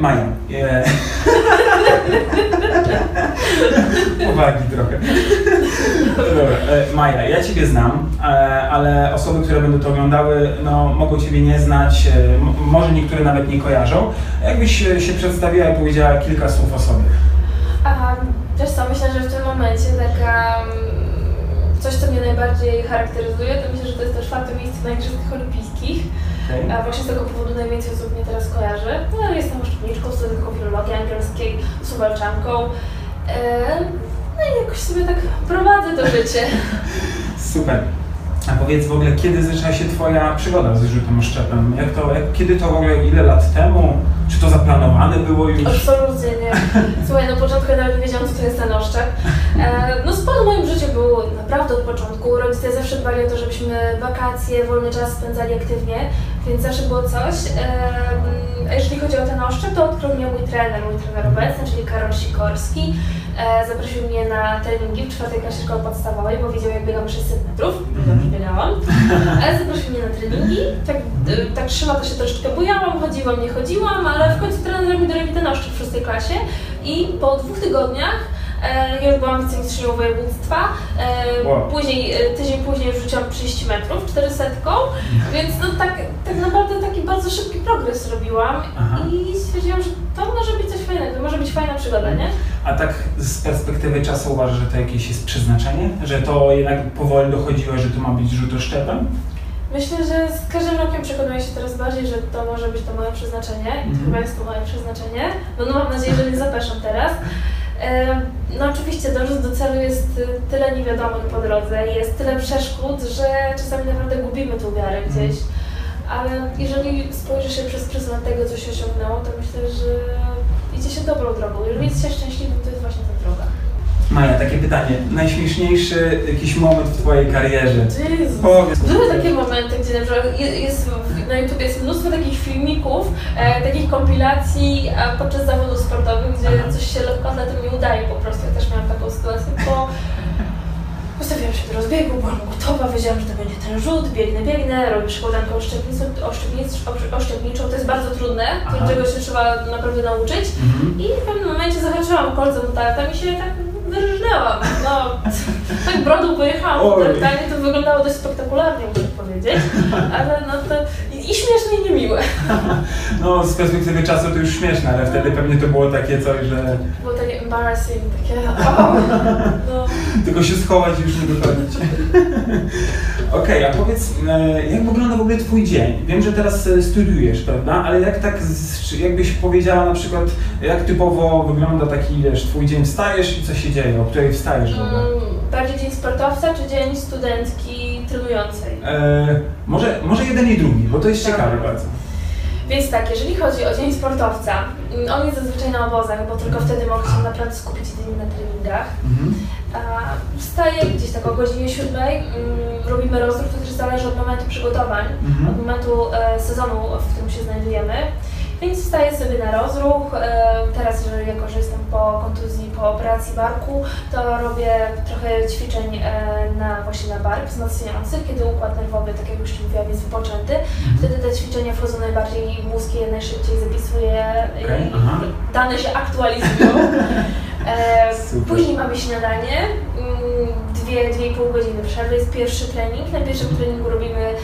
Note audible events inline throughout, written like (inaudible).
Maja. (laughs) Uwagi trochę. Dobra, e, Maja, ja Ciebie znam, e, ale osoby, które będą to oglądały, no, mogą Ciebie nie znać, e, może niektóre nawet nie kojarzą. Jakbyś się przedstawiła i powiedziała kilka słów o sobie. A, wiesz co, myślę, że w tym momencie taka mm, coś, co mnie najbardziej charakteryzuje, to myślę, że to jest to czwarte miejsce na Igrzyskach Olimpijskich. Okay? A właśnie z tego powodu najwięcej osób mnie teraz kojarzy. No, jestem oszczędniczką, studentką filologii angielskiej, suwalczanką. No i jakoś sobie tak prowadzę to życie. (laughs) Super. A powiedz w ogóle, kiedy zaczęła się Twoja przygoda z rzutem oszczepem? Jak to, jak, kiedy to w ogóle, ile lat temu? Czy to zaplanowane było już? Absolutnie nie. Słuchaj, na początku ja nawet nie wiedziałam, co to jest ten oszczep. E, no sport w moim życiu był naprawdę od początku. Rodzice zawsze dbali o to, żebyśmy wakacje, wolny czas spędzali aktywnie, więc zawsze było coś. E, a jeżeli chodzi o ten oszczep, to odkrył mnie mój trener, mój trener obecny, czyli Karol Sikorski. E, zaprosił mnie na treningi w czwartej klasie szkoły podstawowej, bo widział jak biegam 600 metrów, dobrze biegałam. Ale zaprosił mnie na treningi, tak, e, tak trzy lata się troszeczkę bujałam, chodziłam, nie chodziłam, ale w końcu trener mi mi ten oszczep w szóstej klasie i po dwóch tygodniach e, ja już byłam wicemistrzynią województwa, e, Wow. później, e, tydzień później rzuciłam 30 metrów, 400, więc no tak, tak naprawdę taki bardzo szybki progres robiłam Aha. i stwierdziłam, że to może być coś fajnego, to może być fajna przygoda, nie? A tak z perspektywy czasu uważasz, że to jakieś jest przeznaczenie? Że to jednak powoli dochodziło, że to ma być rzut oszczepem? Myślę, że z każdym rokiem przekonuję się coraz bardziej, że to może być to moje przeznaczenie i to Mhm. chyba jest to moje przeznaczenie. No, no mam nadzieję, że nie zapeszam teraz. No oczywiście dążąc do celu jest y, tyle niewiadomych po drodze, jest tyle przeszkód, że czasami naprawdę gubimy tą wiarę gdzieś. Ale jeżeli spojrzy się przez pryzmat tego, co się osiągnęło, to myślę, że idzie się dobrą drogą. Jeżeli jest się szczęśliwym, to Maja, takie pytanie. Najśmieszniejszy jakiś moment w Twojej karierze? Jezus. Powiedz. Były takie momenty, gdzie na przykład je- jest, na YouTube jest mnóstwo takich filmików, e, takich kompilacji e, podczas zawodów sportowych, gdzie Aha. coś się lekkoatletom nie udaje po prostu. Ja też miałam taką sytuację, bo ustawiłam się do rozbiegu, byłam gotowa, wiedziałam, że to będzie ten rzut, biegnę, biegnę, robię przykładankę oszczepnicą, oszczepnic- osz- oszczepniczą, to jest bardzo trudne, Aha. czego się trzeba naprawdę nauczyć. Mhm. I w pewnym momencie zahaczyłam kolcem tarta i się tak wyrżnęłam. No, tak brodą pojechałam Oj. po tartanie, to wyglądało dość spektakularnie, muszę powiedzieć. Ale no to i, śmieszne i niemiłe. (laughs) No, z perspektywy czasu to już śmieszne, ale wtedy pewnie to było takie coś, że Było takie embarrassing, takie (laughs) no. tylko się schować i już nie dochodzić. (laughs) Okej, a powiedz, e, jak wygląda w ogóle Twój dzień? Wiem, że teraz e, studiujesz, prawda? Ale jak tak, jakbyś powiedziała na przykład, jak typowo wygląda taki, wiesz, Twój dzień, wstajesz i co się dzieje, o której wstajesz w ogóle? Mm, Bardziej dzień sportowca czy dzień studentki trenującej? E, może, może jeden i drugi, bo to jest Dobra. ciekawe bardzo. Więc tak, jeżeli chodzi o dzień sportowca, mm, on jest zazwyczaj na obozach, bo tylko wtedy mogę się naprawdę skupić jedynie na treningach. Mhm. Wstaję gdzieś tak o godzinie 7, mm, robimy rozruch, to też zależy od momentu przygotowań, Mhm. od momentu e, sezonu, w którym się znajdujemy. Więc wstaję sobie na rozruch. E, teraz, że jako że jestem po kontuzji, po operacji barku, to robię trochę ćwiczeń e, na właśnie na bark wzmacniających, kiedy układ nerwowy, tak jak już mówiłam, jest wypoczęty. Wtedy te ćwiczenia wchodzą najbardziej mózg, je najszybciej zapisuje Okej, i aha. dane się aktualizują. E, później mamy śniadanie, mm, dwie, dwie i pół godziny przerwy, jest pierwszy trening. Na pierwszym treningu robimy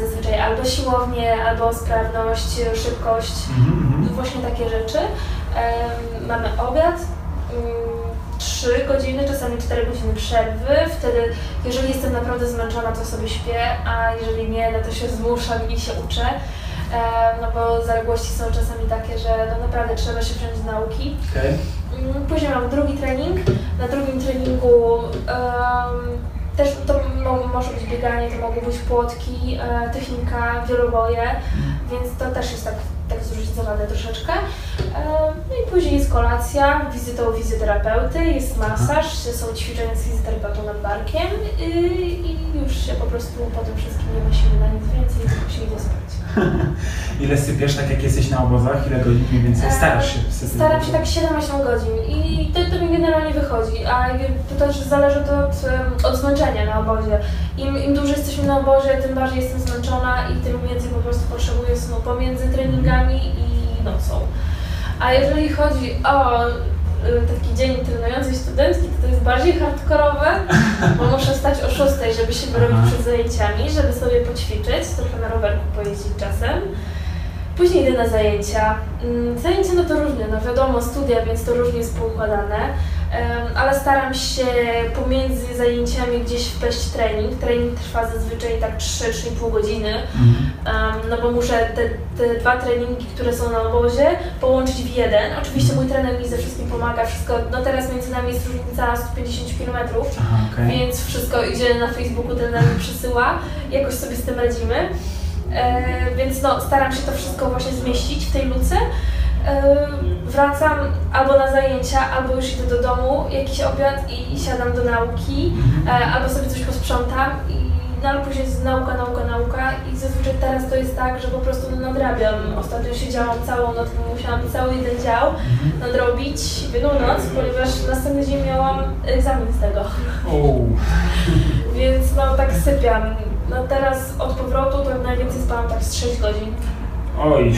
zazwyczaj albo siłownię, albo sprawność, e, szybkość, Mhm, mhm. właśnie takie rzeczy. E, mamy obiad, mm, trzy godziny, czasami 4 godziny przerwy. Wtedy, jeżeli jestem naprawdę zmęczona, to sobie śpię, a jeżeli nie, no to się zmuszam i się uczę. E, no bo zaległości są czasami takie, że no naprawdę trzeba się wziąć do nauki. Okej. Mm, Później mam drugi trening. Na drugim treningu em, też to mo- może być bieganie, to mogą być płotki, e, technika, wieloboje, więc to też jest tak, tak zróżnicowane troszeczkę. E, no i później jest kolacja, wizyta u fizjoterapeuty, jest masaż, są ćwiczenia z fizjoterapeutą nad barkiem y, i już się po prostu po tym wszystkim nie siły na nic więcej, tylko się idzie spać. (laughs) Ile sypiesz, tak jak jesteś na obozach? Ile godzin mniej więcej starasz się sypiać? Staram się tak 7-8 godzin i to, to mi generalnie wychodzi, a to też zależy to od, od zmęczenia na obozie. Im, Im dłużej jesteśmy na obozie, tym bardziej jestem zmęczona i tym więcej po prostu potrzebuję snu pomiędzy treningami i nocą. A jeżeli chodzi o taki dzień trenującej studentki, to to jest bardziej hardkorowe, bo muszę stać o 6, żeby się wyrobić Aha. przed zajęciami, żeby sobie poćwiczyć, trochę na rowerku pojeździć czasem. Później idę na zajęcia. Mm, Zajęcia no to różne, no wiadomo, studia, więc to różnie jest poukładane, ale staram się pomiędzy zajęciami gdzieś wpleść trening. Trening trwa zazwyczaj tak 3-3,5 godziny, Mhm. No bo muszę te, te dwa treningi, które są na obozie, połączyć w jeden. Oczywiście mój trener mi ze wszystkim pomaga, wszystko, no teraz między nami jest różnica 150 km, Aha, okej. więc wszystko idzie na Facebooku, trener mi przysyła, jakoś sobie z tym radzimy. E, więc no, staram się to wszystko właśnie zmieścić w tej luce. Wracam albo na zajęcia, albo już idę do domu, jakiś obiad i siadam do nauki, Mhm. e, albo sobie coś posprzątam i no, ale później jest nauka, nauka, nauka i zazwyczaj teraz to jest tak, że po prostu no, nadrabiam. Ostatnio siedziałam całą noc, bo musiałam cały jeden dział Mhm. nadrobić w jedną noc, ponieważ następny dzień miałam egzamin z tego. (laughs) Więc no tak sypiam. No teraz od powrotu to najwięcej spałam tak z 6 godzin. oj.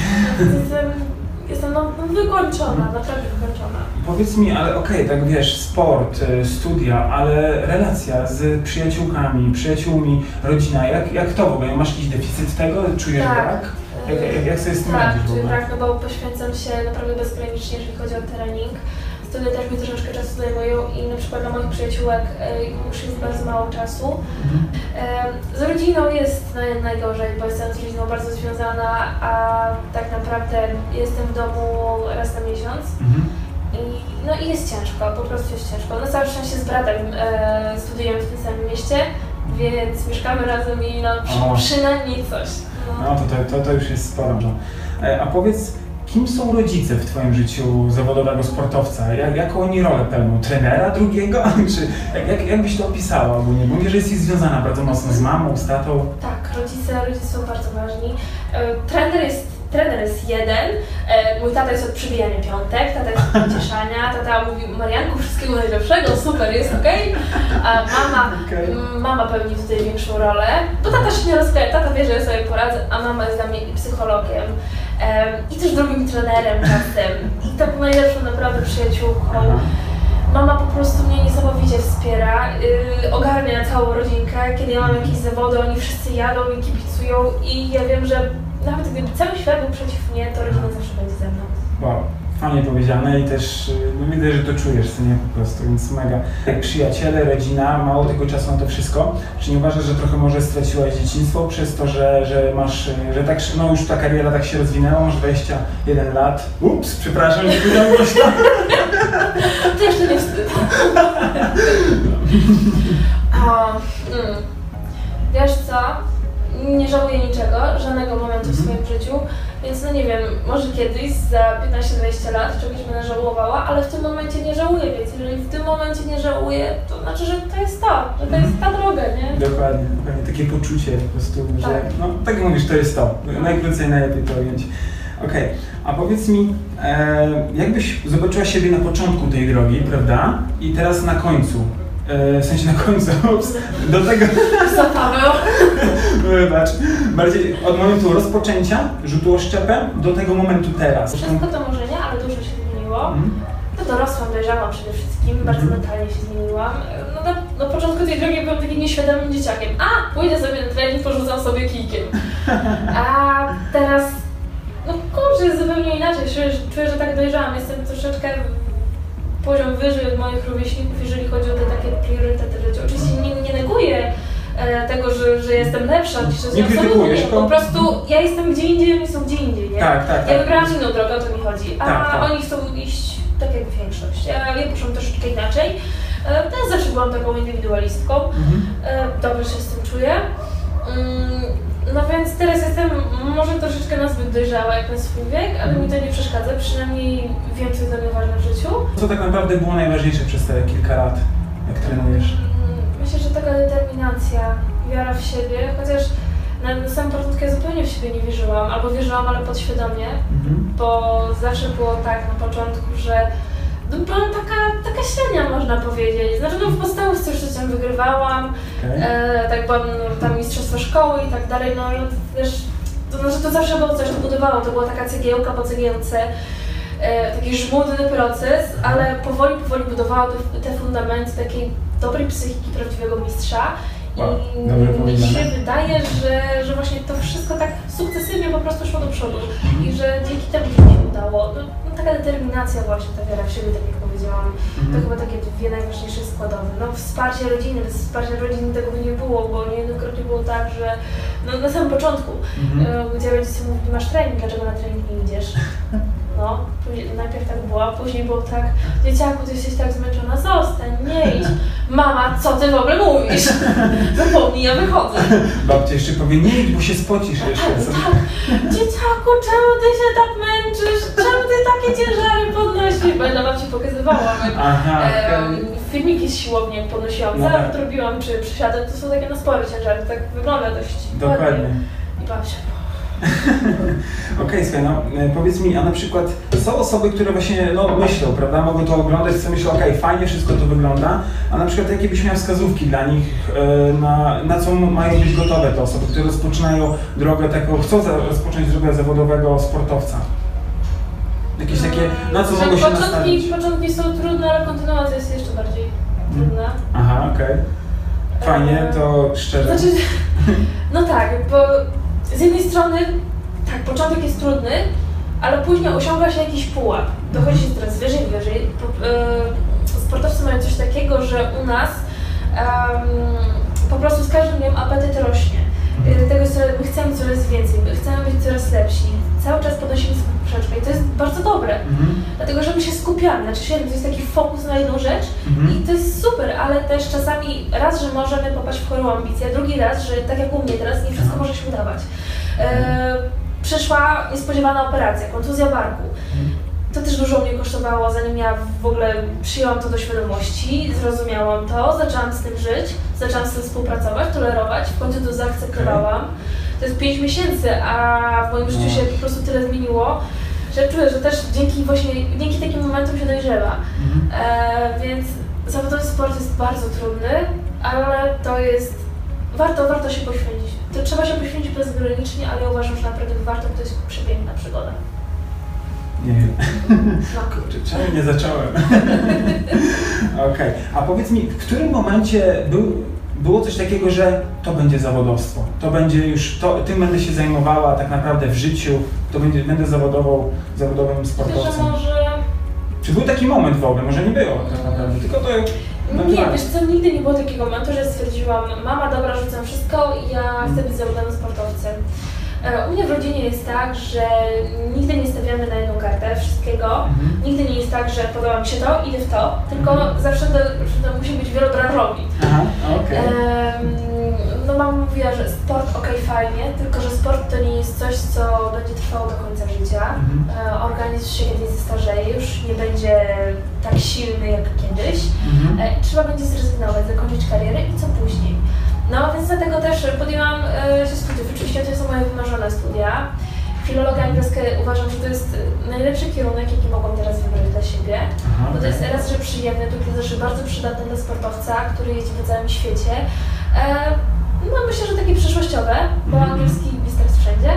Jestem no, no wykończona, naprawdę wykończona. Powiedz mi, ale okej, tak wiesz, sport, y, studia, ale relacja z przyjaciółkami, przyjaciółmi, rodzina, jak, jak to w ogóle? Masz jakiś deficyt tego? Czujesz Tak. brak? Jak, jak, jak sobie z tym Tak, radzisz w czyli ogóle? tak, no bo poświęcam się naprawdę bezgranicznie, jeżeli chodzi o trening. Studia też mi troszeczkę czasu zajmują i na przykład dla moich przyjaciółek e, już jest bardzo mało czasu. Mhm. E, Z rodziną jest naj, najgorzej, bo jestem z rodziną bardzo związana, a tak naprawdę jestem w domu raz na miesiąc. Mhm. I, no i jest ciężko, po prostu jest ciężko. Na całe szczęście z bratem e, studujemy w tym samym mieście, więc mieszkamy razem i no, przy, przynajmniej coś. No. No to, to, to, to już jest sporo. No. A powiedz, kim są rodzice w Twoim życiu zawodowego sportowca? Jak, jaką oni rolę pełnią? Trenera drugiego? (laughs) Czy jak, jak, jak byś to opisała ogólnie? Bo mówię, że jesteś związana bardzo mocno z mamą, z tatą. Tak, rodzice, rodzice są bardzo ważni. E, Trener jest, trener jest jeden, e, mój tata jest od przybijania piątek, tata jest od pocieszania, tata mówi Marianku wszystkiego najlepszego, super, jest okej. A mama, m, mama pełni tutaj większą rolę, bo tata się nie rozkleja, tata wie, że ja sobie poradzę, a mama jest dla mnie psychologiem. I też drugim trenerem czasem. I taką najlepszą naprawdę przyjaciółką. Mama po prostu mnie niesamowicie wspiera, yy, ogarnia całą rodzinkę, kiedy ja mam jakieś zawody, oni wszyscy jadą i kibicują i ja wiem, że nawet gdyby cały świat był przeciw mnie, to rodzina zawsze będzie ze mną. Wow, fajnie powiedziane i też y, no widzę, że to czujesz, co nie po prostu, więc mega. Jak przyjaciele, rodzina, mało tego czasu na to wszystko. Czy nie uważasz, że trochę może straciłaś dzieciństwo przez to, że, że masz, że tak, no już ta kariera tak się rozwinęła, masz 21 lat. Ups, przepraszam, nie powiedziałem głośno. (laughs) To jeszcze nie wstyd. (laughs) mm. Wiesz co? Nie żałuję niczego, żadnego momentu w Mhm. swoim życiu, więc no nie wiem, może kiedyś za 15-20 lat czegoś będę żałowała, ale w tym momencie nie żałuję, więc jeżeli w tym momencie nie żałuję, to znaczy, że to jest to, że to jest ta droga, nie? Dokładnie, dokładnie, takie poczucie po prostu, że Tak. no tak jak mówisz, to jest to. Najkrócej, najlepiej to ująć. Okej, a powiedz mi, e, jakbyś zobaczyła siebie na początku tej drogi, prawda? I teraz na końcu. E, w sensie na końcu, do tego, (laughs) Co Paweł? wybacz, bardziej od momentu rozpoczęcia, rzutu oszczepem, do tego momentu teraz. Wszystko to może nie, ale dużo się zmieniło. Mhm. No dorosłam, dojrzałam przede wszystkim, bardzo Mhm. mentalnie się zmieniłam. No na, na początku tej drogi byłam takim nieświadomym dzieciakiem. A, pójdę sobie na trening, porzucam sobie kijkiem. A teraz, no kurczę, jest zupełnie inaczej. Czuję, że- czuję, że tak dojrzałam. Jestem troszeczkę poziom wyżej od moich rówieśników, jeżeli chodzi o te takie priorytety w życiu. Oczywiście nie, nie neguję e, tego, że, że jestem lepsza niż Nie krytykujesz, nie. tylko- Po prostu ja jestem gdzie indziej, oni są gdzie indziej, nie? Tak, tak, Ja tak. wybrałam inną drogę, o to mi chodzi, a Tak, tak. oni chcą iść tak jak większość. Ja, ja poszłam troszeczkę inaczej. E, Ja zawsze byłam taką indywidualistką, Mhm. E, dobrze się z tym czuję. No więc teraz jestem może troszeczkę nazbyt dojrzała jak na swój wiek, ale mi to nie przeszkadza, przynajmniej wiem co jest dla mnie ważne w życiu. Co tak naprawdę było najważniejsze przez te kilka lat, jak trenujesz? Mm, Myślę, że taka determinacja, wiara w siebie, chociaż na, na samym początku ja zupełnie w siebie nie wierzyłam, albo wierzyłam, ale podświadomie. Mhm. bo zawsze było tak na początku, że no, byłam taka, taka średnia można powiedzieć. Znaczy no w podstawówce już coś tam wygrywałam, Okej. e, tak byłam no, tam mistrzostwo szkoły i tak dalej, no też, to znaczy to zawsze było coś, to budowało, to była taka cegiełka po cegiełce. e, taki żmudny proces, ale powoli, powoli budowałam te, te fundamenty takiej dobrej psychiki prawdziwego mistrza. Wow, I mi się wydaje, że, że właśnie to wszystko tak sukcesywnie po prostu szło do przodu i że dzięki temu się udało. No, taka determinacja właśnie, ta wiara w siebie, tak jak powiedziałam, to Mhm. chyba takie dwie najważniejsze składowe. No wsparcie rodziny, bez wsparcia rodziny tego by nie było, bo niejednokrotnie było tak, że no, na samym początku, Mhm. e, gdzie rodzice mówili, masz trening, dlaczego na trening nie idziesz? (laughs) No, najpierw tak było, a później było tak, dzieciaku, ty jesteś tak zmęczona, zostań, nie idź. Mama, co ty w ogóle mówisz? Zapomnij, ja wychodzę. Babcia jeszcze powie, nie idź, bo się spocisz jeszcze. Tak, tak. Dzieciaku, czemu ty się tak męczysz? Czemu ty takie ciężary podnosisz? Bo ja na babci pokazywałam. jak, Aha, filmiki z siłowni podnosiłam, No zawsze tak. robiłam, czy przysiady, to są takie na spory ciężary, tak wygląda dość Dokładnie. ładnie. I babcia, (laughs) Okej, słuchaj, no e, powiedz mi, a na przykład są osoby, które właśnie no, myślą, prawda, mogą to oglądać, sobie myślą, okej, fajnie wszystko to wygląda, a na przykład jakie byś miał wskazówki dla nich, e, na, na co mają być gotowe te osoby, które rozpoczynają drogę taką, chcą rozpocząć drogę zawodowego sportowca? Jakieś takie, na co mogą się początki, nastawić? Początki są trudne, ale kontynuacja jest jeszcze bardziej trudna. Aha, okej. Fajnie, to szczerze. Znaczy, (laughs) no tak, bo z jednej strony, tak, początek jest trudny, ale później osiąga się jakiś pułap. Dochodzi się coraz wyżej, wyżej. E, sportowcy mają coś takiego, że u nas po prostu z każdym dniem apetyt rośnie. E, Tego jest, coraz- my chcemy coraz więcej, my chcemy być coraz lepsi. Cały czas podnosimy poprzeczkę i to jest bardzo dobre. Mhm. Dlatego, że my się skupiamy, znaczy się, to jest taki fokus na jedną rzecz Mhm. i to jest super, ale też czasami raz, że możemy popaść w chorą ambicję, drugi raz, że tak jak u mnie teraz, nie wszystko może się udawać. E, przyszła niespodziewana operacja, kontuzja barku. To też dużo mnie kosztowało, zanim ja w ogóle przyjęłam to do świadomości, zrozumiałam to, zaczęłam z tym żyć, zaczęłam z tym współpracować, tolerować, w końcu to zaakceptowałam. To jest 5 miesięcy, a w moim życiu No. się po prostu tyle zmieniło, że czuję, że też dzięki właśnie, dzięki takim momentom się dojrzewa. Mhm. E, więc zawodowy sport jest bardzo trudny, ale to jest. Warto, warto się poświęcić. To trzeba się poświęcić bezgranicznie, ale ja uważam, że naprawdę warto, bo to jest przepiękna przygoda. Nie wiem. No. (laughs) Kurczę, czemu nie zacząłem? (laughs) Okej, a powiedz mi, w którym momencie był, było coś takiego, że to będzie zawodowstwo, to będzie już, to, tym będę się zajmowała tak naprawdę w życiu, to będzie, będę zawodową, zawodowym sportowcem. może. Czy był taki moment w ogóle? Może nie było tak naprawdę, tylko to... No Nie, tak. wiesz co, nigdy nie było takiego momentu, że stwierdziłam, mama dobra, rzucam wszystko i ja chcę być zawodowym sportowcem. E, U mnie w rodzinie jest tak, że nigdy nie stawiamy na jedną kartę wszystkiego. Mhm. Nigdy nie jest tak, że podoba mi się to, idę w to, tylko Mhm. zawsze to, to musi być wielobranżowi. Aha, okej. No mama mówiła, że sport ok, fajnie, tylko że sport to nie jest coś, co będzie trwało do końca życia. Mhm. E, Organizm się kiedyś zestarzeje, już nie będzie tak silny jak kiedyś. Mhm. E, Trzeba będzie zrezygnować, zakończyć karierę i co później. No więc dlatego też podjęłam e, się studiów. Oczywiście to są moje wymarzone studia. Filologię angielską uważam, że to jest najlepszy kierunek, jaki mogłam teraz wybrać dla siebie. Aha, Bo to jest raz, że przyjemny, drugi raz, że bardzo przydatny dla sportowca, który jeździ po całym świecie. E, no myślę, że takie przyszłościowe, bo Mhm. angielski jest wszędzie.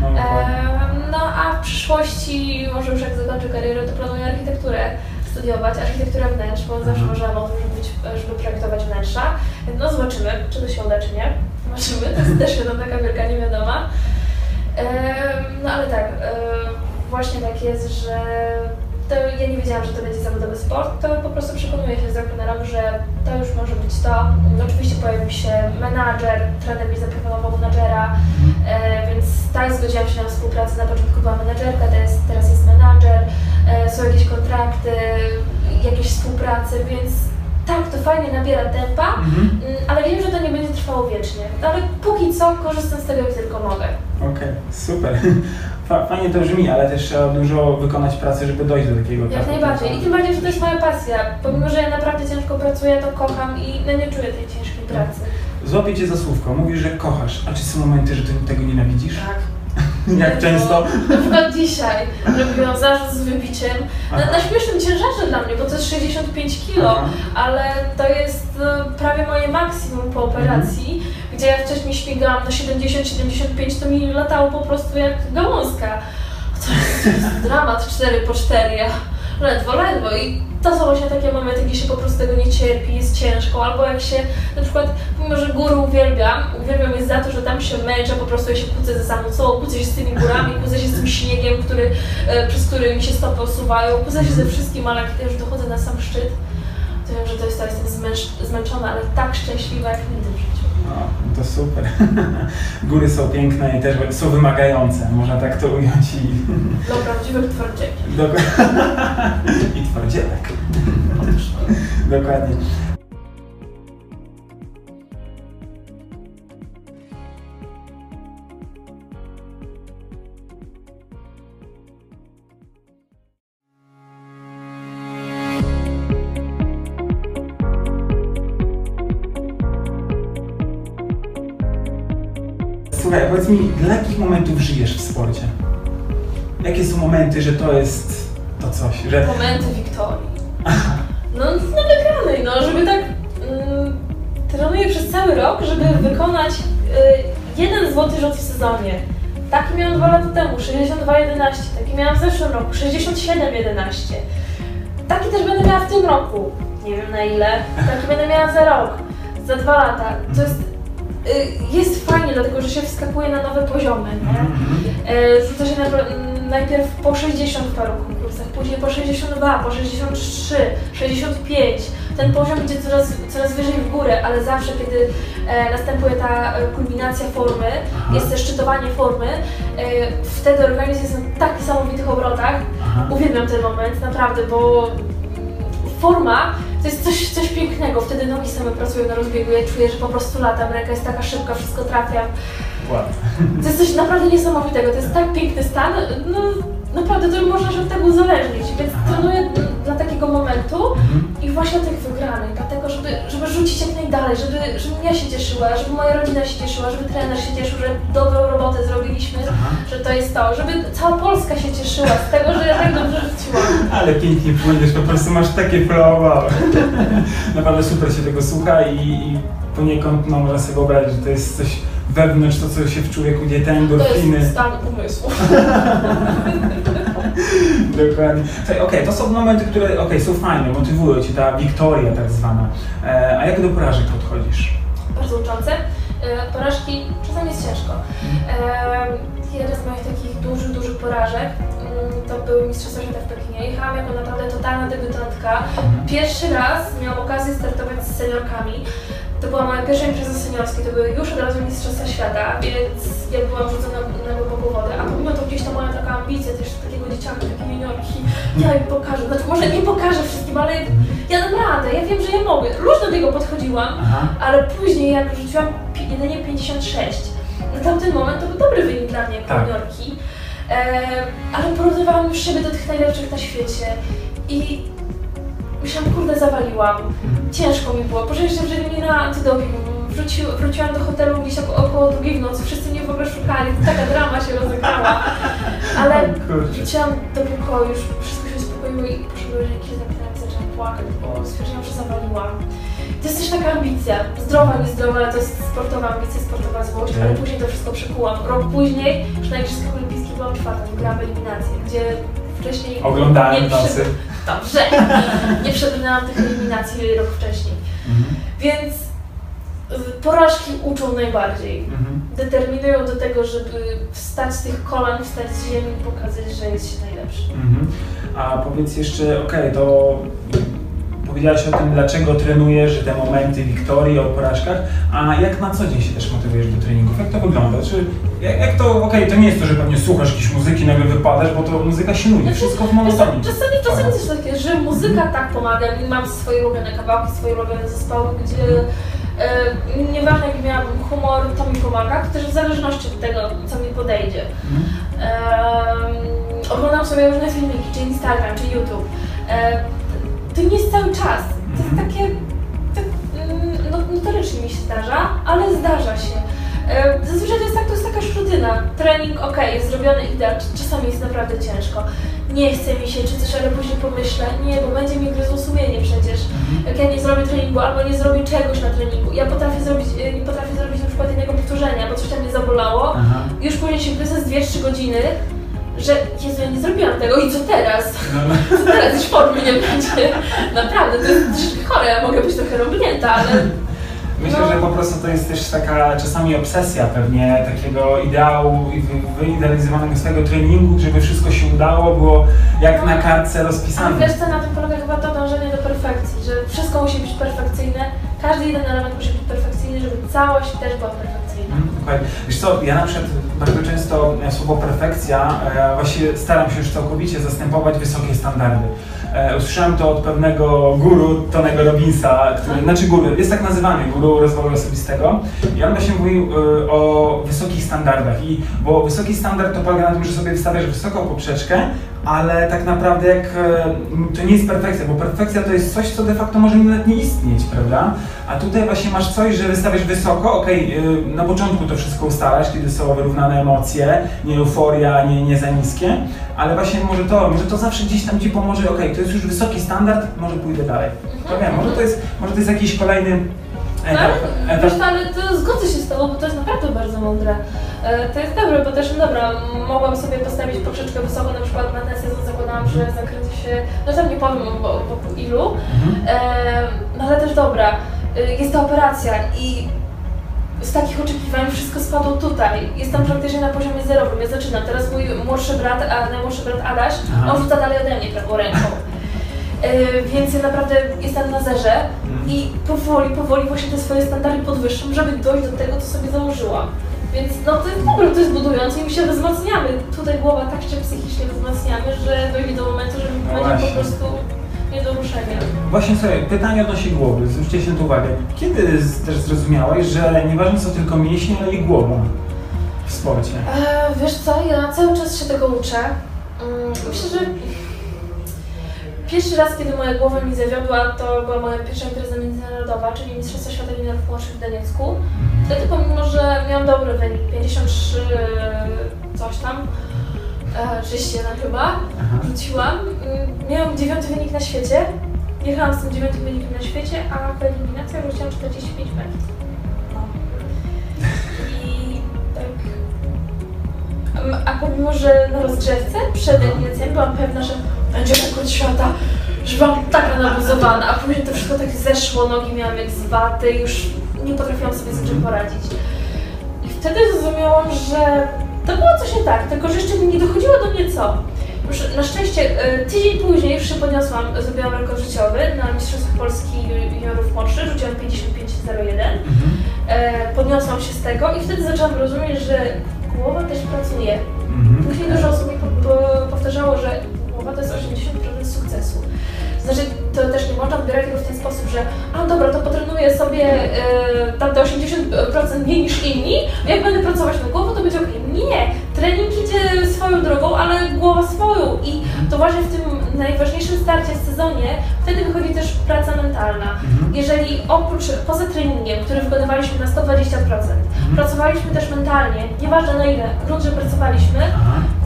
No, E, no a w przyszłości, może już jak zakończę karierę, to planuję architekturę studiować, architekturę wnętrz, bo zawsze Mhm. o tym, żeby, projektować wnętrza. No zobaczymy, czy to się uda, czy nie. Zobaczymy, to jest też jedna taka wielka niewiadoma. No ale tak, właśnie tak jest, że to ja nie wiedziałam, że to będzie zawodowy sport, to po prostu przekonuję się z roku na rok, że to już może być to. Oczywiście pojawił się menadżer, trener mi zaproponował menadżera, e, więc tak zgodziłam się na współpracę. Na początku była menadżerka, teraz, teraz jest menadżer, jakieś współprace, więc tak, to fajnie nabiera tempa, Mhm. mm, ale wiem, że to nie będzie trwało wiecznie. No, ale póki co korzystam z tego, jak tylko mogę. Okej, super. (laughs) Fa- Fajnie to brzmi, ale też trzeba dużo wykonać pracy, żeby dojść do takiego Jak najbardziej. I tym bardziej, że to jest moja pasja. Pomimo, że ja naprawdę ciężko pracuję, to kocham i no nie czuję tej ciężkiej pracy. Złapię cię za słówko, mówisz, że kochasz, a czy są momenty, że ty tego nienawidzisz? Tak. (laughs) Jak często? Na przykład dzisiaj robiłam zarzut z wybiciem na, Aha. na śmiesznym ciężarze dla mnie, bo to jest 65 kg, ale to jest e, prawie moje maksimum po operacji, gdzie ja wcześniej śmigałam na 70-75, to mi latało po prostu jak gałązka. To jest dramat 4 po 4, ja ledwo, ledwo i to są właśnie takie momenty, gdzie się po prostu tego nie cierpi, jest ciężko, albo jak się na przykład, mimo że góry uwielbiam, uwielbiam jest za to, że tam się męczę, po prostu ja się kłócę ze samą sobą, kłócę się z tymi górami, kłócę się z tym śniegiem, który, e, przez który mi się stopy osuwają, kłócę się ze wszystkim, ale jak już dochodzę na sam szczyt, to wiem, że to jest to, jestem zmęcz, zmęczona, ale tak szczęśliwa jak nigdy w życiu. No, to super. (laughs) Góry są piękne i też są wymagające, można tak to ująć i... Dla prawdziwych twardzieli. (laughs) I twardzielek. (laughs) Dokładnie. Mi, dla jakich momentów żyjesz w sporcie? Jakie są momenty, że to jest to coś, że... Momenty Wiktorii. No, no wygranej, no, żeby tak... Mm, trenuję przez cały rok, żeby Mhm. wykonać y, jeden złoty rzut w sezonie. Taki miałam dwa lata temu, 62,11. Taki miałam w zeszłym roku, 67,11. Taki też będę miała w tym roku. Nie wiem na ile. Taki będę miała za rok, za dwa lata. To jest, y, jest fajnie, dlatego że się wskakuje na nowe poziomy, nie? Mhm. E, Rzuca się najpierw po 60 w paru konkursach, później po 62, po 63, 65. Ten poziom idzie coraz, coraz wyżej w górę, ale zawsze kiedy e, następuje ta kulminacja formy, Aha. jest też szczytowanie formy, e, wtedy organizm jest na tak niesamowitych obrotach. Aha. Uwielbiam ten moment, naprawdę, bo forma to jest coś, coś pięknego. Wtedy nogi same pracują na rozbiegu. Ja czuję, że po prostu latam, ręka jest taka szybka, wszystko trafiam. To jest coś naprawdę niesamowitego, to jest tak piękny stan, no naprawdę to można się od tego uzależnić, więc trenuję dla takiego momentu Mhm. i właśnie tych wygranych, dlatego żeby, żeby rzucić jak najdalej, żeby, żebym ja się cieszyła, żeby moja rodzina się cieszyła, żeby trener się cieszył, że dobrą robotę zrobiliśmy, Aha. że to jest to, żeby cała Polska się cieszyła z tego, że ja tak dobrze rzuciłam. (laughs) Ale pięknie płyniesz, po prostu masz takie flow. (laughs) Naprawdę super się tego słucha i, i poniekąd no, można sobie wyobrazić, że to jest coś wewnątrz, to co się w człowieku dzieje, te To endorfiny. jest stan umysłu. (laughs) (laughs) Dokładnie. Okej, to są momenty, które okej, są fajne, motywują cię, ta wiktoria tak zwana. E, a jak do porażek podchodzisz? bardzo uczące. E, Porażki czasami jest ciężko. E, Jedna z moich takich dużych, dużych porażek mm, to były Mistrzostwa Świata w Pekinie. Jechałam jako naprawdę totalna debiutantka. Pierwszy raz miałam okazję startować z seniorkami. To była moja pierwsza impreza seniorska, to były już od razu Mistrzostwa Świata, więc ja byłam rzucona na głęboką wodę, a pomimo to gdzieś tam moja taka ambicja też takiego dzieciaka, takiej juniorki, ja im pokażę, znaczy może nie pokażę wszystkim, ale ja dam radę, ja wiem, że ja mogę. Różno do tego podchodziłam, Aha. ale później jak rzuciłam jedynie 56, na tamten moment to był dobry wynik dla mnie jako Tak. juniorki, e, ale porównywałam już siebie do tych najlepszych na świecie i myślałam, kurde, zawaliłam. Ciężko mi było, się wzięli mnie na antydoping, Wróci, wróciłam do hotelu gdzieś około, około drugiej w nocy, wszyscy mnie w ogóle szukali, taka drama się rozegrała, ale wróciłam do pokoju, już wszystko się uspokoiło i poszedłem do ręki, zamknęłam, zaczęłam płakać, bo stwierdziłam, że zawaliłam. To jest też taka ambicja, zdrowa, niezdrowa, ale to jest sportowa ambicja, sportowa złość, ale później to wszystko przekułam. Rok później, już na Igrzyskach Olimpijskich byłam czwarta, wygrałam eliminację, gdzie wcześniej Oglądałem nie nosy. przy- Dobrze, nie przebrnęłam tych eliminacji rok wcześniej. Mhm. Więc y, porażki uczą najbardziej. Mhm. Determinują do tego, żeby wstać z tych kolan, wstać z ziemi i pokazać, że jest się najlepszy. Mhm. A powiedz jeszcze, okej, to powiedziałaś o tym, dlaczego trenujesz, te momenty wiktorii o porażkach, a jak na co dzień się też motywujesz do treningów? Jak to wygląda? Czy, jak, jak to, okej, to nie jest to, że pewnie słuchasz jakiejś muzyki, nagle wypadasz, bo to muzyka się nudzi, Znaczy, wszystko w Czasami, monotonii. czasami, czasami coś takie, że muzyka tak pomaga. I Mam swoje ulubione kawałki, swoje ulubione zespoły, gdzie e, nieważne jaki miałabym humor, to mi pomaga. To też w zależności od tego, co mi podejdzie. Em, oglądam sobie różne filmiki, czy Instagram, czy YouTube. E, to nie jest cały czas. To jest Mhm. takie, tak, mm, no, notorycznie mi się zdarza, ale zdarza się. E, Zazwyczaj to jest tak, to jest taka już rutyna. Trening, ok, jest zrobiony i tak, czasami jest naprawdę ciężko. Nie chce mi się, czy coś, ale później pomyślę, nie, bo będzie mi gryzło sumienie przecież. Jak ja nie zrobię treningu albo nie zrobię czegoś na treningu. Ja potrafię zrobić, e, nie potrafię zrobić na przykład jednego powtórzenia, bo coś tam mnie zabolało. Aha. Już później się gryzę z 2-3 godziny, że Jezu, ja nie zrobiłam tego i co teraz? No, no. Co teraz? Już formy nie będzie. Naprawdę, to jest troszeczkę chore, ja mogę być trochę robięta, ale Myślę, No. że po prostu to jest też taka czasami obsesja pewnie takiego ideału i wy- wyidealizowanego swojego treningu, żeby wszystko się udało, było jak na kartce rozpisane. wiesz co, na tym polega chyba to dążenie do perfekcji, że wszystko musi być perfekcyjne, każdy jeden element musi być perfekcyjny, żeby całość też była perfekcyjna. Wiesz co, ja na przykład bardzo często e, słowo perfekcja e, właśnie staram się już całkowicie zastępować wysokie standardy. E, usłyszałem to od pewnego guru Tonego Robinsa, który, znaczy guru, jest tak nazywany, guru rozwoju osobistego i on właśnie mówił o wysokich standardach i bo wysoki standard to polega na tym, że sobie wystawiasz wysoką poprzeczkę, ale tak naprawdę jak to nie jest perfekcja, bo perfekcja to jest coś, co de facto może nawet nie istnieć, prawda? A tutaj właśnie masz coś, że wystawiasz wysoko, okej, y, na początku to wszystko ustalasz, kiedy są wyrównane emocje, nie euforia, nie, nie za niskie, ale właśnie może to, może to zawsze gdzieś tam Ci pomoże, okej, to jest już wysoki standard, może pójdę dalej. To wiem, może to jest, może to jest jakiś kolejny No, etap. ale, etap. wiesz, ale to zgodzę się z Tobą, bo to jest naprawdę bardzo mądre. E, To jest dobre, bo też, no dobra, mogłam sobie postawić poprzeczkę wysoko, na przykład na ten sezon zakładałam, że zakręcę się, no tam nie powiem bo, bo ilu, Mhm. e, no ale też dobra, e, jest ta operacja i z takich oczekiwań wszystko spadło tutaj. Jestem praktycznie na poziomie zerowym, ja zaczynam. Teraz mój młodszy brat, a najmłodszy brat Adaś, Aha. on rzuca dalej ode mnie prawą ręką. E, Więc ja naprawdę jestem na zerze Mhm. i powoli, powoli właśnie te swoje standardy podwyższam, żeby dojść do tego, co sobie założyłam. Więc no to jest dobre, to jest budujące i my się wzmacniamy. Tutaj głowa tak się psychicznie wzmacniamy, że dojdzie do momentu, że No będzie właśnie. po prostu nie do ruszenia. Właśnie sobie, pytanie odnośnie głowy, zwróćcie się na to uwagę. Kiedy też zrozumiałeś, że nieważne są tylko mięśnie, ale i głowa w sporcie? E, wiesz co, ja cały czas się tego uczę. Mm, Myślę, że pierwszy raz, kiedy moja głowa mi zawiodła, to była moja pierwsza impreza międzynarodowa, czyli Mistrzostwa Świata Juniorów Młodszych w Doniecku. Wtedy pomimo, że miałam dobry wynik, 53 coś tam, e, 31 chyba, Aha. rzuciłam. Mm, Miałam dziewiąty wynik na świecie. Jechałam z tym dziewiątym wynikiem na świecie, a w eliminacjach rzuciłam 45 metrów. No. I tak... A pomimo, że na rozgrzewce przed eliminacjami byłam pewna, że będzie rekord świata, że byłam taka nabuzowana, a później to wszystko tak zeszło, nogi miałam jak z waty, już nie potrafiłam sobie z czym poradzić. I wtedy zrozumiałam, że to było coś nie tak, tylko że jeszcze nie dochodziło do mnie co. Już na szczęście e, tydzień później już się podniosłam, zrobiłam rekord życiowy na Mistrzostwach Polski juniorów młodszych, rzuciłam 55,01. Mhm. E, podniosłam się z tego i wtedy zaczęłam rozumieć, że głowa też pracuje. Mhm. Później dużo osób mi po, po, powtarzało, że to jest 80% sukcesu. Znaczy, to też nie można odbierać tego w ten sposób, że a dobra, to potrenuję sobie e, tam te 80% mniej niż inni, jak będę pracować nad głową, to będzie ok. Nie! Trening idzie swoją drogą, ale głowa swoją i to właśnie w tym najważniejszym starcie w sezonie, wtedy wychodzi też praca mentalna. Mhm. Jeżeli oprócz, poza treningiem, który wykonywaliśmy na 120%, pracowaliśmy też mentalnie, nieważne na ile, grunt, że pracowaliśmy,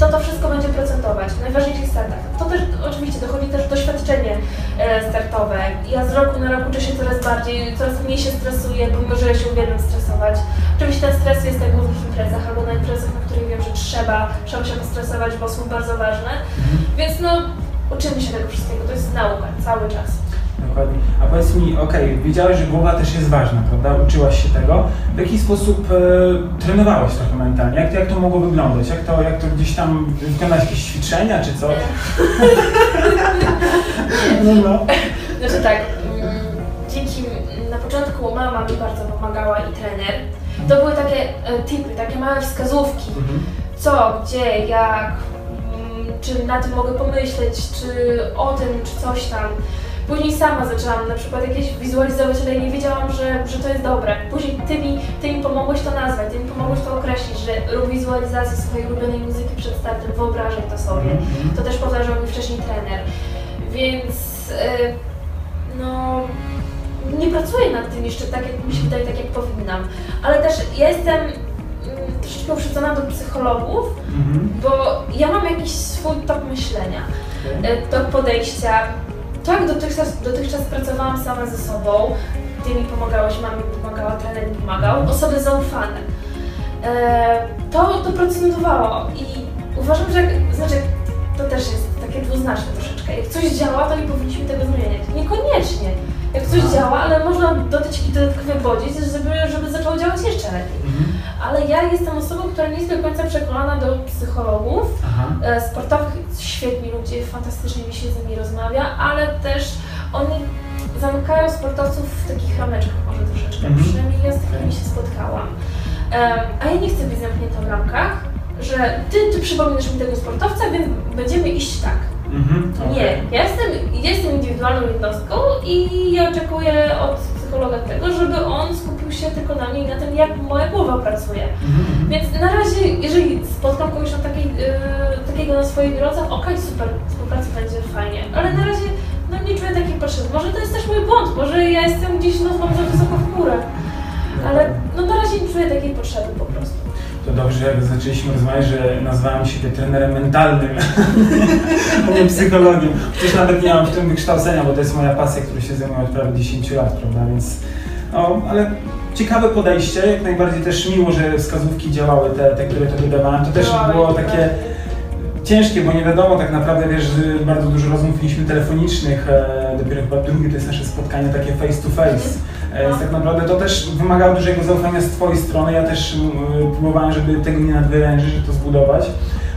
to to wszystko będzie procentować w najważniejszych startach. To też oczywiście dochodzi też doświadczenie e, startowe. Ja z roku na rok uczę się coraz bardziej, coraz mniej się stresuję, pomimo że ja się uwielbiam stresować. Oczywiście ten stres jest w głównych imprezach albo na imprezach, na których wiem, że trzeba, trzeba się postresować, bo są bardzo ważne. Więc no, uczymy się tego wszystkiego, to jest nauka cały czas. Dokładnie. A powiedz mi, okej, wiedziałeś, że głowa też jest ważna, prawda? Uczyłaś się tego. W jaki sposób e, trenowałaś trochę mentalnie? Jak, to- jak to mogło wyglądać? Jak to, jak to gdzieś tam wykonać jakieś ćwiczenia czy coś? (laughs) No, no. Znaczy tak, mm, dzięki, na początku mama mi bardzo pomagała i trener. To były takie e, tipy, takie małe wskazówki, Mhm. Co, gdzie, jak, mm, czy na tym mogę pomyśleć, czy o tym, czy coś tam. Później sama zaczęłam na przykład jakieś wizualizować, ale nie wiedziałam, że, że to jest dobre. Później ty mi, ty mi pomogłeś to nazwać, ty mi pomogłeś to określić, że rób wizualizację swojej ulubionej muzyki przed startem, wyobrażaj to sobie. Mhm. To też powtarzał mi wcześniej trener. Więc e, no nie pracuję nad tym jeszcze tak, jak mi się wydaje, tak jak powinnam. Ale też ja jestem troszeczkę uprzedzona do psychologów, Mhm. bo ja mam jakiś swój tok myślenia, e, tok podejścia. To jak dotychczas, dotychczas pracowałam sama ze sobą, ty mi pomagałeś, mama mi pomagała, trener mi pomagał, osoby zaufane. E, to, to procentowało i uważam, że znaczy to też jest takie dwuznaczne troszeczkę. Jak coś działa, to nie powinniśmy tego zmieniać. Niekoniecznie. Jak coś Aha. działa, ale można dodać jakiś dodatkowy bodziec, żeby, żeby zaczęło działać jeszcze lepiej. Ale ja jestem osobą, która nie jest do końca przekonana do psychologów, Aha. e, sportowych, świetni ludzie, fantastycznie mi się z nimi rozmawia, ale też oni zamykają sportowców w takich rameczkach może troszeczkę, Mhm. przynajmniej ja z takimi się spotkałam. Em, a ja nie chcę być zamknięta w ramkach, że ty, ty przypominasz mi tego sportowca, więc będziemy iść tak. Mhm. Nie, okej. ja jestem, ja jestem indywidualną jednostką i ja oczekuję od psychologa tego, żeby on skupił się tylko na mnie i na tym, jak moja głowa pracuje. Mhm. Więc na razie, jeżeli spotkam kogoś na takiej, yy, takiego na swojej drodze, okej, super, współpraca będzie fajnie, ale na razie no, nie czuję takiej potrzeby. Może to jest też mój błąd, może ja jestem gdzieś no, mam za wysoko w górę, ale no, na razie nie czuję takiej potrzeby po prostu. To dobrze, jak zaczęliśmy rozmawiać, że nazwałem siebie trenerem mentalnym, a nie (laughs) psychologiem. Przecież nawet nie mam w tym wykształcenia, bo to jest moja pasja, którą się zajmuję od prawie 10 lat, prawda? Więc, no, ale ciekawe podejście, jak najbardziej też miło, że wskazówki działały, te, te które tobie dawałem. To też było naprawdę. takie ciężkie, bo nie wiadomo tak naprawdę, wiesz, bardzo dużo rozmów mieliśmy telefonicznych, e, dopiero chyba drugie to jest nasze spotkanie takie face to face. E, Więc tak naprawdę to też wymagało dużego zaufania z Twojej strony. Ja też próbowałem, żeby tego nie nadwyrężyć, żeby to zbudować,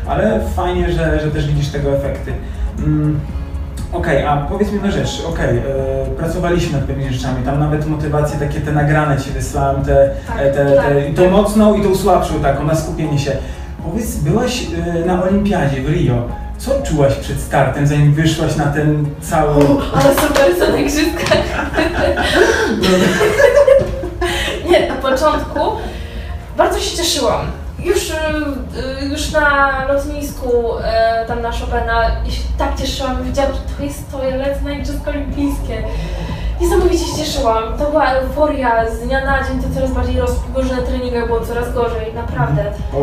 ale fajnie, że, że też widzisz tego efekty. Mm. Okej, a powiedz mi jedną rzecz. Okej, e, pracowaliśmy nad pewnymi rzeczami, tam nawet motywacje takie te nagrane Ci wysłałem, te, Tak, e, te, te, tak, i tą tak. mocną i tą słabszą taką, na skupienie się. Powiedz, byłaś e, na olimpiadzie w Rio. Co czułaś przed startem, zanim wyszłaś na ten cały... U, ale super co na igrzyskach. (laughs) Nie, na początku bardzo się cieszyłam. Już, y, y, już na lotnisku e, tam na Chopina ja się tak cieszyłam, wiedziałam, że to jest to, ja lecę na Igrzyska Olimpijskie. Niesamowicie się cieszyłam. To była euforia, z dnia na dzień to coraz bardziej rosło, że na treningach było coraz gorzej, naprawdę. O,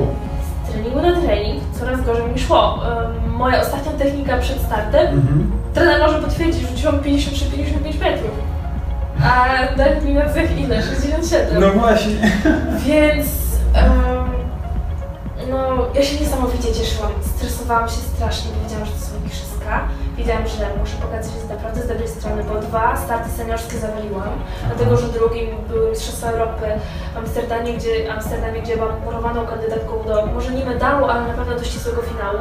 Z treningu na trening coraz gorzej mi szło. Em, Moja ostatnia technika przed startem mhm. Trener może potwierdzić, rzuciłam 53-55 metrów. A na eliminacjach ile? 67. No właśnie. Więc em, no, ja się niesamowicie cieszyłam. Stresowałam się strasznie, bo wiedziałam, że to są igrzyska. Wiedziałam, że muszę pokazać się naprawdę z dobrej strony, bo dwa starty seniorskie zawaliłam, dlatego że drugim były Mistrzostwa Europy w Amsterdamie, gdzie, Amsterdamie, gdzie byłam murowaną kandydatką do może nie medalu, ale na pewno do ścisłego finału.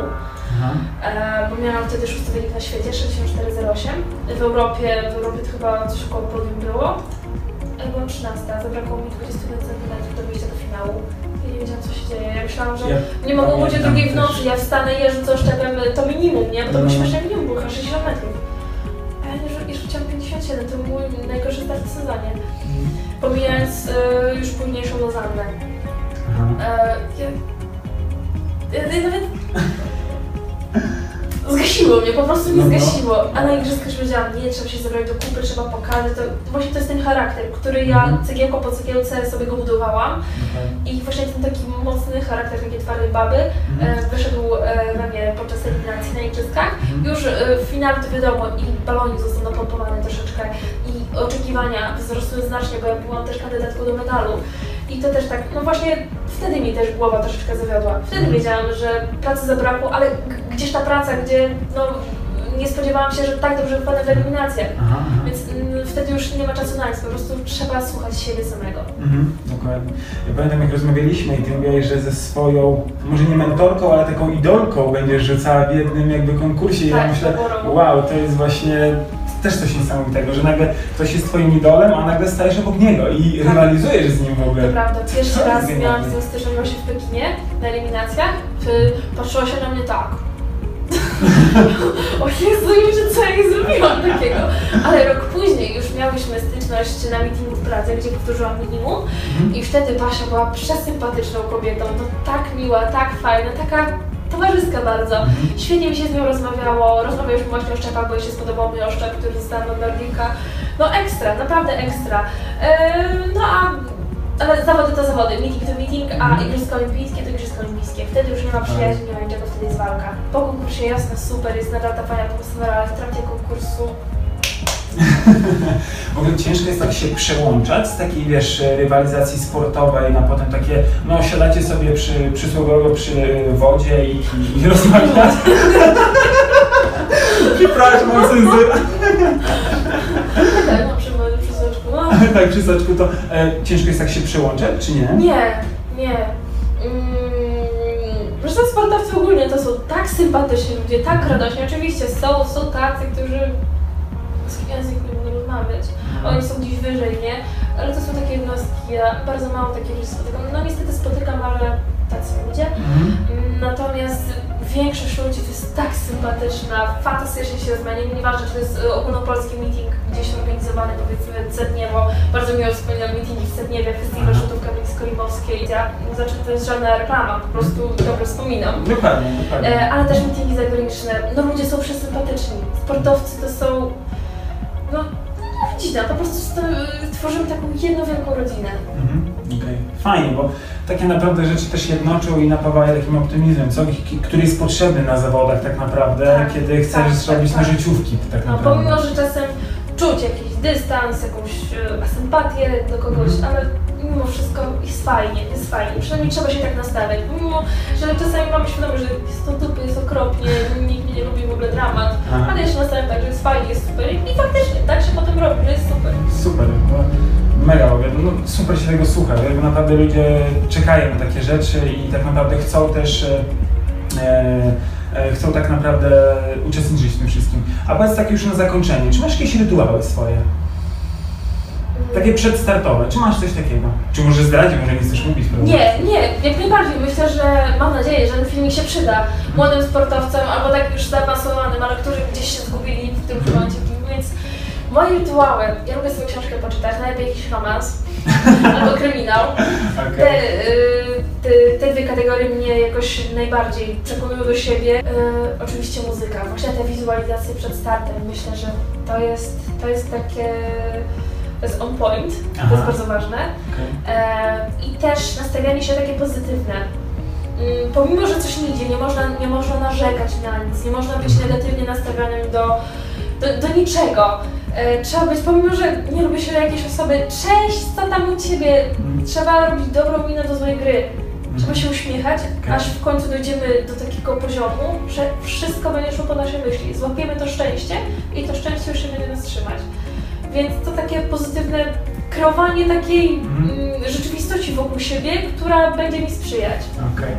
E, bo miałam wtedy szósty wynik na świecie, 64,08. W Europie, w Europie to chyba coś około podium było. Ja byłam 13, zabrakło mi 21 cm do wyjścia do finału. Nie wiedziałam, co się dzieje. Ja myślałam, że Ja nie mogło być o drugiej w nocy, ja wstanę i ja rzucę oszczepem to minimum, nie? Bo to No. był śmieszne minimum, było chyba 60 metrów. A ja i rzuciłam 57, to był mój najgorszy start w sezonie. Pomijając e, już późniejszą Lozannę. Aha. E, ja, ja, ja nawet... (laughs) Zgasiło mnie, po prostu mnie No, no. zgasiło. A na igrzyskach już wiedziałam, nie, trzeba się zebrać do kupy, trzeba pokazać. To, właśnie to jest ten charakter, który ja Mhm. cegiełko po cegiełce sobie go budowałam. Okej. I właśnie ten taki mocny charakter takiej twardej baby Mhm. e, wyszedł e, we mnie podczas eliminacji na igrzyskach. Mhm. Już e, w finale to wiadomo i balonik został napompowany troszeczkę i oczekiwania wzrosły znacznie, bo ja byłam też kandydatką do medalu. I to też tak, no właśnie wtedy mi też głowa troszeczkę zawiodła. Wtedy Mhm. wiedziałam, że pracy zabrakło, ale g- gdzieś ta praca, gdzie no nie spodziewałam się, że tak dobrze wypadnę w eliminacjach. Aha, aha. Więc mm, wtedy już nie ma czasu na nic, po prostu trzeba słuchać siebie samego. Mhm, dokładnie. Ja pamiętam jak rozmawialiśmy i ty mówiłeś, że ze swoją, może nie mentorką, ale taką idolką będziesz rzucała w jednym jakby konkursie i ja Tak, myślę, wow, to jest właśnie też coś niesamowitego, że nagle ktoś jest twoim idolem, a nagle stajesz obok niego i Tak. rywalizujesz z nim w To ogóle. prawda, pierwszy raz miałam z tym styczność właśnie w Pekinie na eliminacjach. Ty patrzyła się na mnie tak. O Jezu, że co ja jej zrobiłam takiego. Ale rok później już miałyśmy styczność na meetingu w Pradze, gdzie powtórzyłam minimum. Mhm. I wtedy Basia była przesympatyczną kobietą. To tak miła, tak fajna, taka towarzyska bardzo. Mhm. Świetnie mi się z nią rozmawiało. Rozmawialiśmy właśnie o szczepach, bo jej się spodobał mój oszczep, który został od Nordika. No ekstra, naprawdę ekstra. Eee, no a ale zawody to zawody, meeting to meeting, a Mhm. Igrzyska Olimpijskie to Igrzyska Olimpijskie. Wtedy już nie ma przyjaźni, nie ma niczego, wtedy jest walka. Po konkursie jasne, super, jest nadal ta fajna atmosfera, ale w trakcie konkursu (laughs) W ogóle ciężko jest tak się przełączać z takiej, wiesz, rywalizacji sportowej na potem takie, no siadacie sobie przy, przysłowiowo przy wodzie i, i, i (laughs) rozmawiacie. (laughs) Przepraszam, mam cenzurę. Tak, przy soczku to e, ciężko jest tak się przełączać, czy nie? Nie, nie. Mm, Zresztą sportowcy ogólnie to są tak sympatyczni ludzie, tak radośni. Oczywiście są, są tacy, którzy język. Oni są gdzieś wyżej, nie? Ale to są takie jednostki, ja bardzo mało takich ludzi spotykam. No niestety spotykam, ale tacy ludzie. Mhm. Natomiast większość ludzi to jest tak sympatyczna, fantastycznie się rozmawia. Nieważne, czy to jest y, ogólnopolski meeting gdzieś organizowany, powiedzmy Cetniewo. Bardzo miło wspominam meetingi w Cetniewie, festiwal Aha. rzutów Kamińsko-Lubowskiej. Ja, znaczy to jest żadna reklama, po prostu dobrze wspominam. Dokładnie, dokładnie. E, ale też meetingi zagraniczne. No ludzie są przesympatyczni. Sportowcy to są... No rodzina, po prostu tworzymy taką jedną wielką rodzinę. Mhm, okej. Fajnie, bo takie naprawdę rzeczy też jednoczą i napawają takim optymizmem, co, który jest potrzebny na zawodach tak naprawdę, Tak, kiedy chcesz tak, tak, na tak. życiówki tak No, naprawdę. pomimo, że czasem czuć jakiś dystans, jakąś e, sympatię do kogoś, Mhm. ale mimo wszystko jest fajnie, jest fajnie. Przynajmniej trzeba się tak nastawiać. Pomimo, że czasami mamy świadomość, że jest to dupy, jest okropnie, nikt mnie nie lubi, w ogóle dramat, Aha. ale ja się nastawiam tak, że jest fajnie, jest super i faktycznie tak się potem robi, że jest super. Super, no, mega, no, super się tego słucha, jakby naprawdę ludzie czekają na takie rzeczy i tak naprawdę chcą też, e, e, chcą tak naprawdę uczestniczyć w tym wszystkim. A powiedz tak już na zakończenie, czy masz jakieś rytuały swoje? Takie przedstartowe, czy masz coś takiego? Czy może zdradzić, może nie chcesz mówić, prawda? Nie, nie, jak najbardziej. Myślę, że mam nadzieję, że ten filmik się przyda młodym sportowcom, albo tak już zaawansowanym, ale którzy gdzieś się zgubili w tym momencie. Więc moje rytuały, ja lubię sobie książkę poczytać, najlepiej jakiś romans (laughs) albo kryminał. Te, Okej. y, te, te dwie kategorie mnie jakoś najbardziej przekonują do siebie. Y, oczywiście muzyka, właśnie te wizualizacje przed startem. Myślę, że to jest, to jest takie, to jest on point, to Aha. jest bardzo ważne. Okej. E, I też nastawianie się takie pozytywne. Mm, Pomimo, że coś nie idzie, nie można, nie można narzekać na nic, nie można być Mhm. negatywnie nastawionym do, do, do niczego. E, Trzeba być, pomimo, że nie lubi się jakiejś osoby, cześć, co tam u Ciebie? Mhm. Trzeba robić dobrą minę do złej gry. Trzeba się uśmiechać, Okej. aż w końcu dojdziemy do takiego poziomu, że wszystko będzie szło po naszej myśli. Złapiemy to szczęście i to szczęście już się będzie nas trzymać. Więc to takie pozytywne kreowanie takiej Mhm. mm, rzeczywistości wokół siebie, która będzie mi sprzyjać. Okej.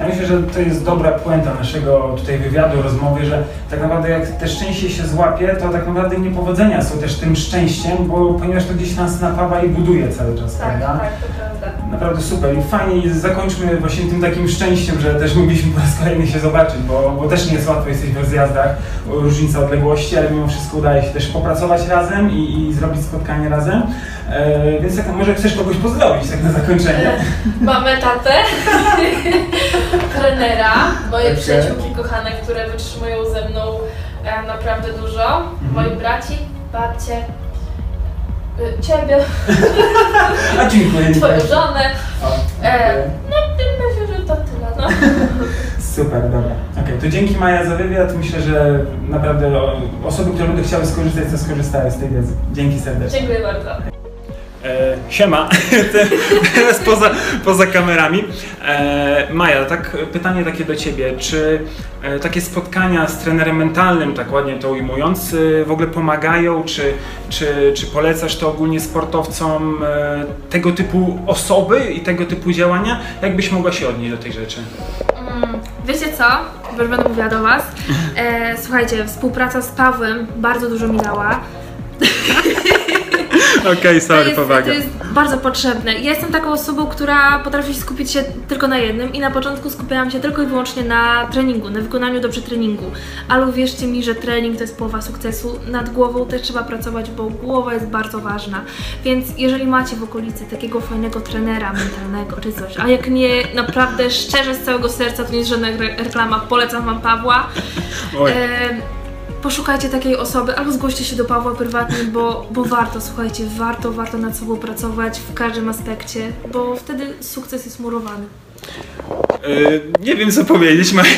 Ja myślę, że to jest dobra puenta naszego tutaj wywiadu, rozmowy, że tak naprawdę jak te szczęście się złapie, to tak naprawdę niepowodzenia są też tym szczęściem, bo ponieważ to gdzieś nas napawa i buduje cały czas, Tak, prawda? tak, to prawda. Naprawdę super i fajnie zakończmy właśnie tym takim szczęściem, że też mogliśmy po raz kolejny się zobaczyć, bo, bo też nie jest łatwo, jesteśmy w rozjazdach, różnica odległości, ale mimo wszystko udaje się też popracować razem i, i zrobić spotkanie razem. E, więc tak, może chcesz kogoś pozdrowić tak na zakończenie? Mamy tatę, (laughs) trenera, moje Okej. przyjaciółki kochane, które wytrzymują ze mną e, naprawdę dużo, moich braci, babcie, y, ciebie, (laughs) A dziękuję. twoją żonę. O, E, dziękuję. no myślę, że to tyle. No. (laughs) Super, dobra. Okej, to dzięki Maja za wywiad. Myślę, że naprawdę osoby, które będą chciały skorzystać, to skorzystają z tej wiedzy. Dzięki serdecznie. Dziękuję bardzo. E, siema, Te- (laughs) teraz poza, poza kamerami. E, Maja, tak pytanie takie do Ciebie. Czy e, takie spotkania z trenerem mentalnym, tak ładnie to ujmując, e, w ogóle pomagają? Czy, czy, czy polecasz to ogólnie sportowcom e, tego typu osoby i tego typu działania? Jak byś mogła się odnieść do tej rzeczy? Mm, Wiecie co? Bo już będę mówiła do Was. E, słuchajcie, współpraca z Pawłem bardzo dużo mi dała. (laughs) (laughs) Okej, To jest, to jest bardzo potrzebne. Ja jestem taką osobą, która potrafi skupić się tylko na jednym i na początku skupiałam się tylko i wyłącznie na treningu, na wykonaniu dobrze treningu. Ale uwierzcie mi, że trening to jest połowa sukcesu. Nad głową też trzeba pracować, bo głowa jest bardzo ważna. Więc jeżeli macie w okolicy takiego fajnego trenera mentalnego czy coś, a jak nie, naprawdę szczerze z całego serca, to nie jest żadna re- reklama, polecam Wam Pawła. Oj. E, poszukajcie takiej osoby, albo zgłoście się do Pawła prywatnie, bo, bo warto, słuchajcie, warto, warto nad sobą pracować w każdym aspekcie, bo wtedy sukces jest murowany. E, nie wiem co powiedzieć, Maja.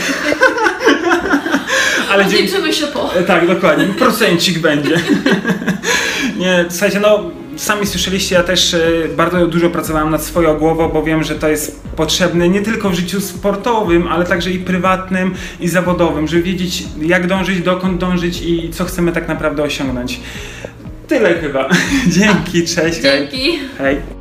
(laughs) Ale. Odliczymy się po. E, Tak, dokładnie. Procencik będzie. (laughs) Nie, słuchajcie, no sami słyszeliście, ja też e, bardzo dużo pracowałem nad swoją głową, bo wiem, że to jest potrzebne nie tylko w życiu sportowym, ale także i prywatnym i zawodowym, żeby wiedzieć jak dążyć, dokąd dążyć i co chcemy tak naprawdę osiągnąć. Tyle chyba. (laughs) Dzięki, cześć. Dzięki. Hej.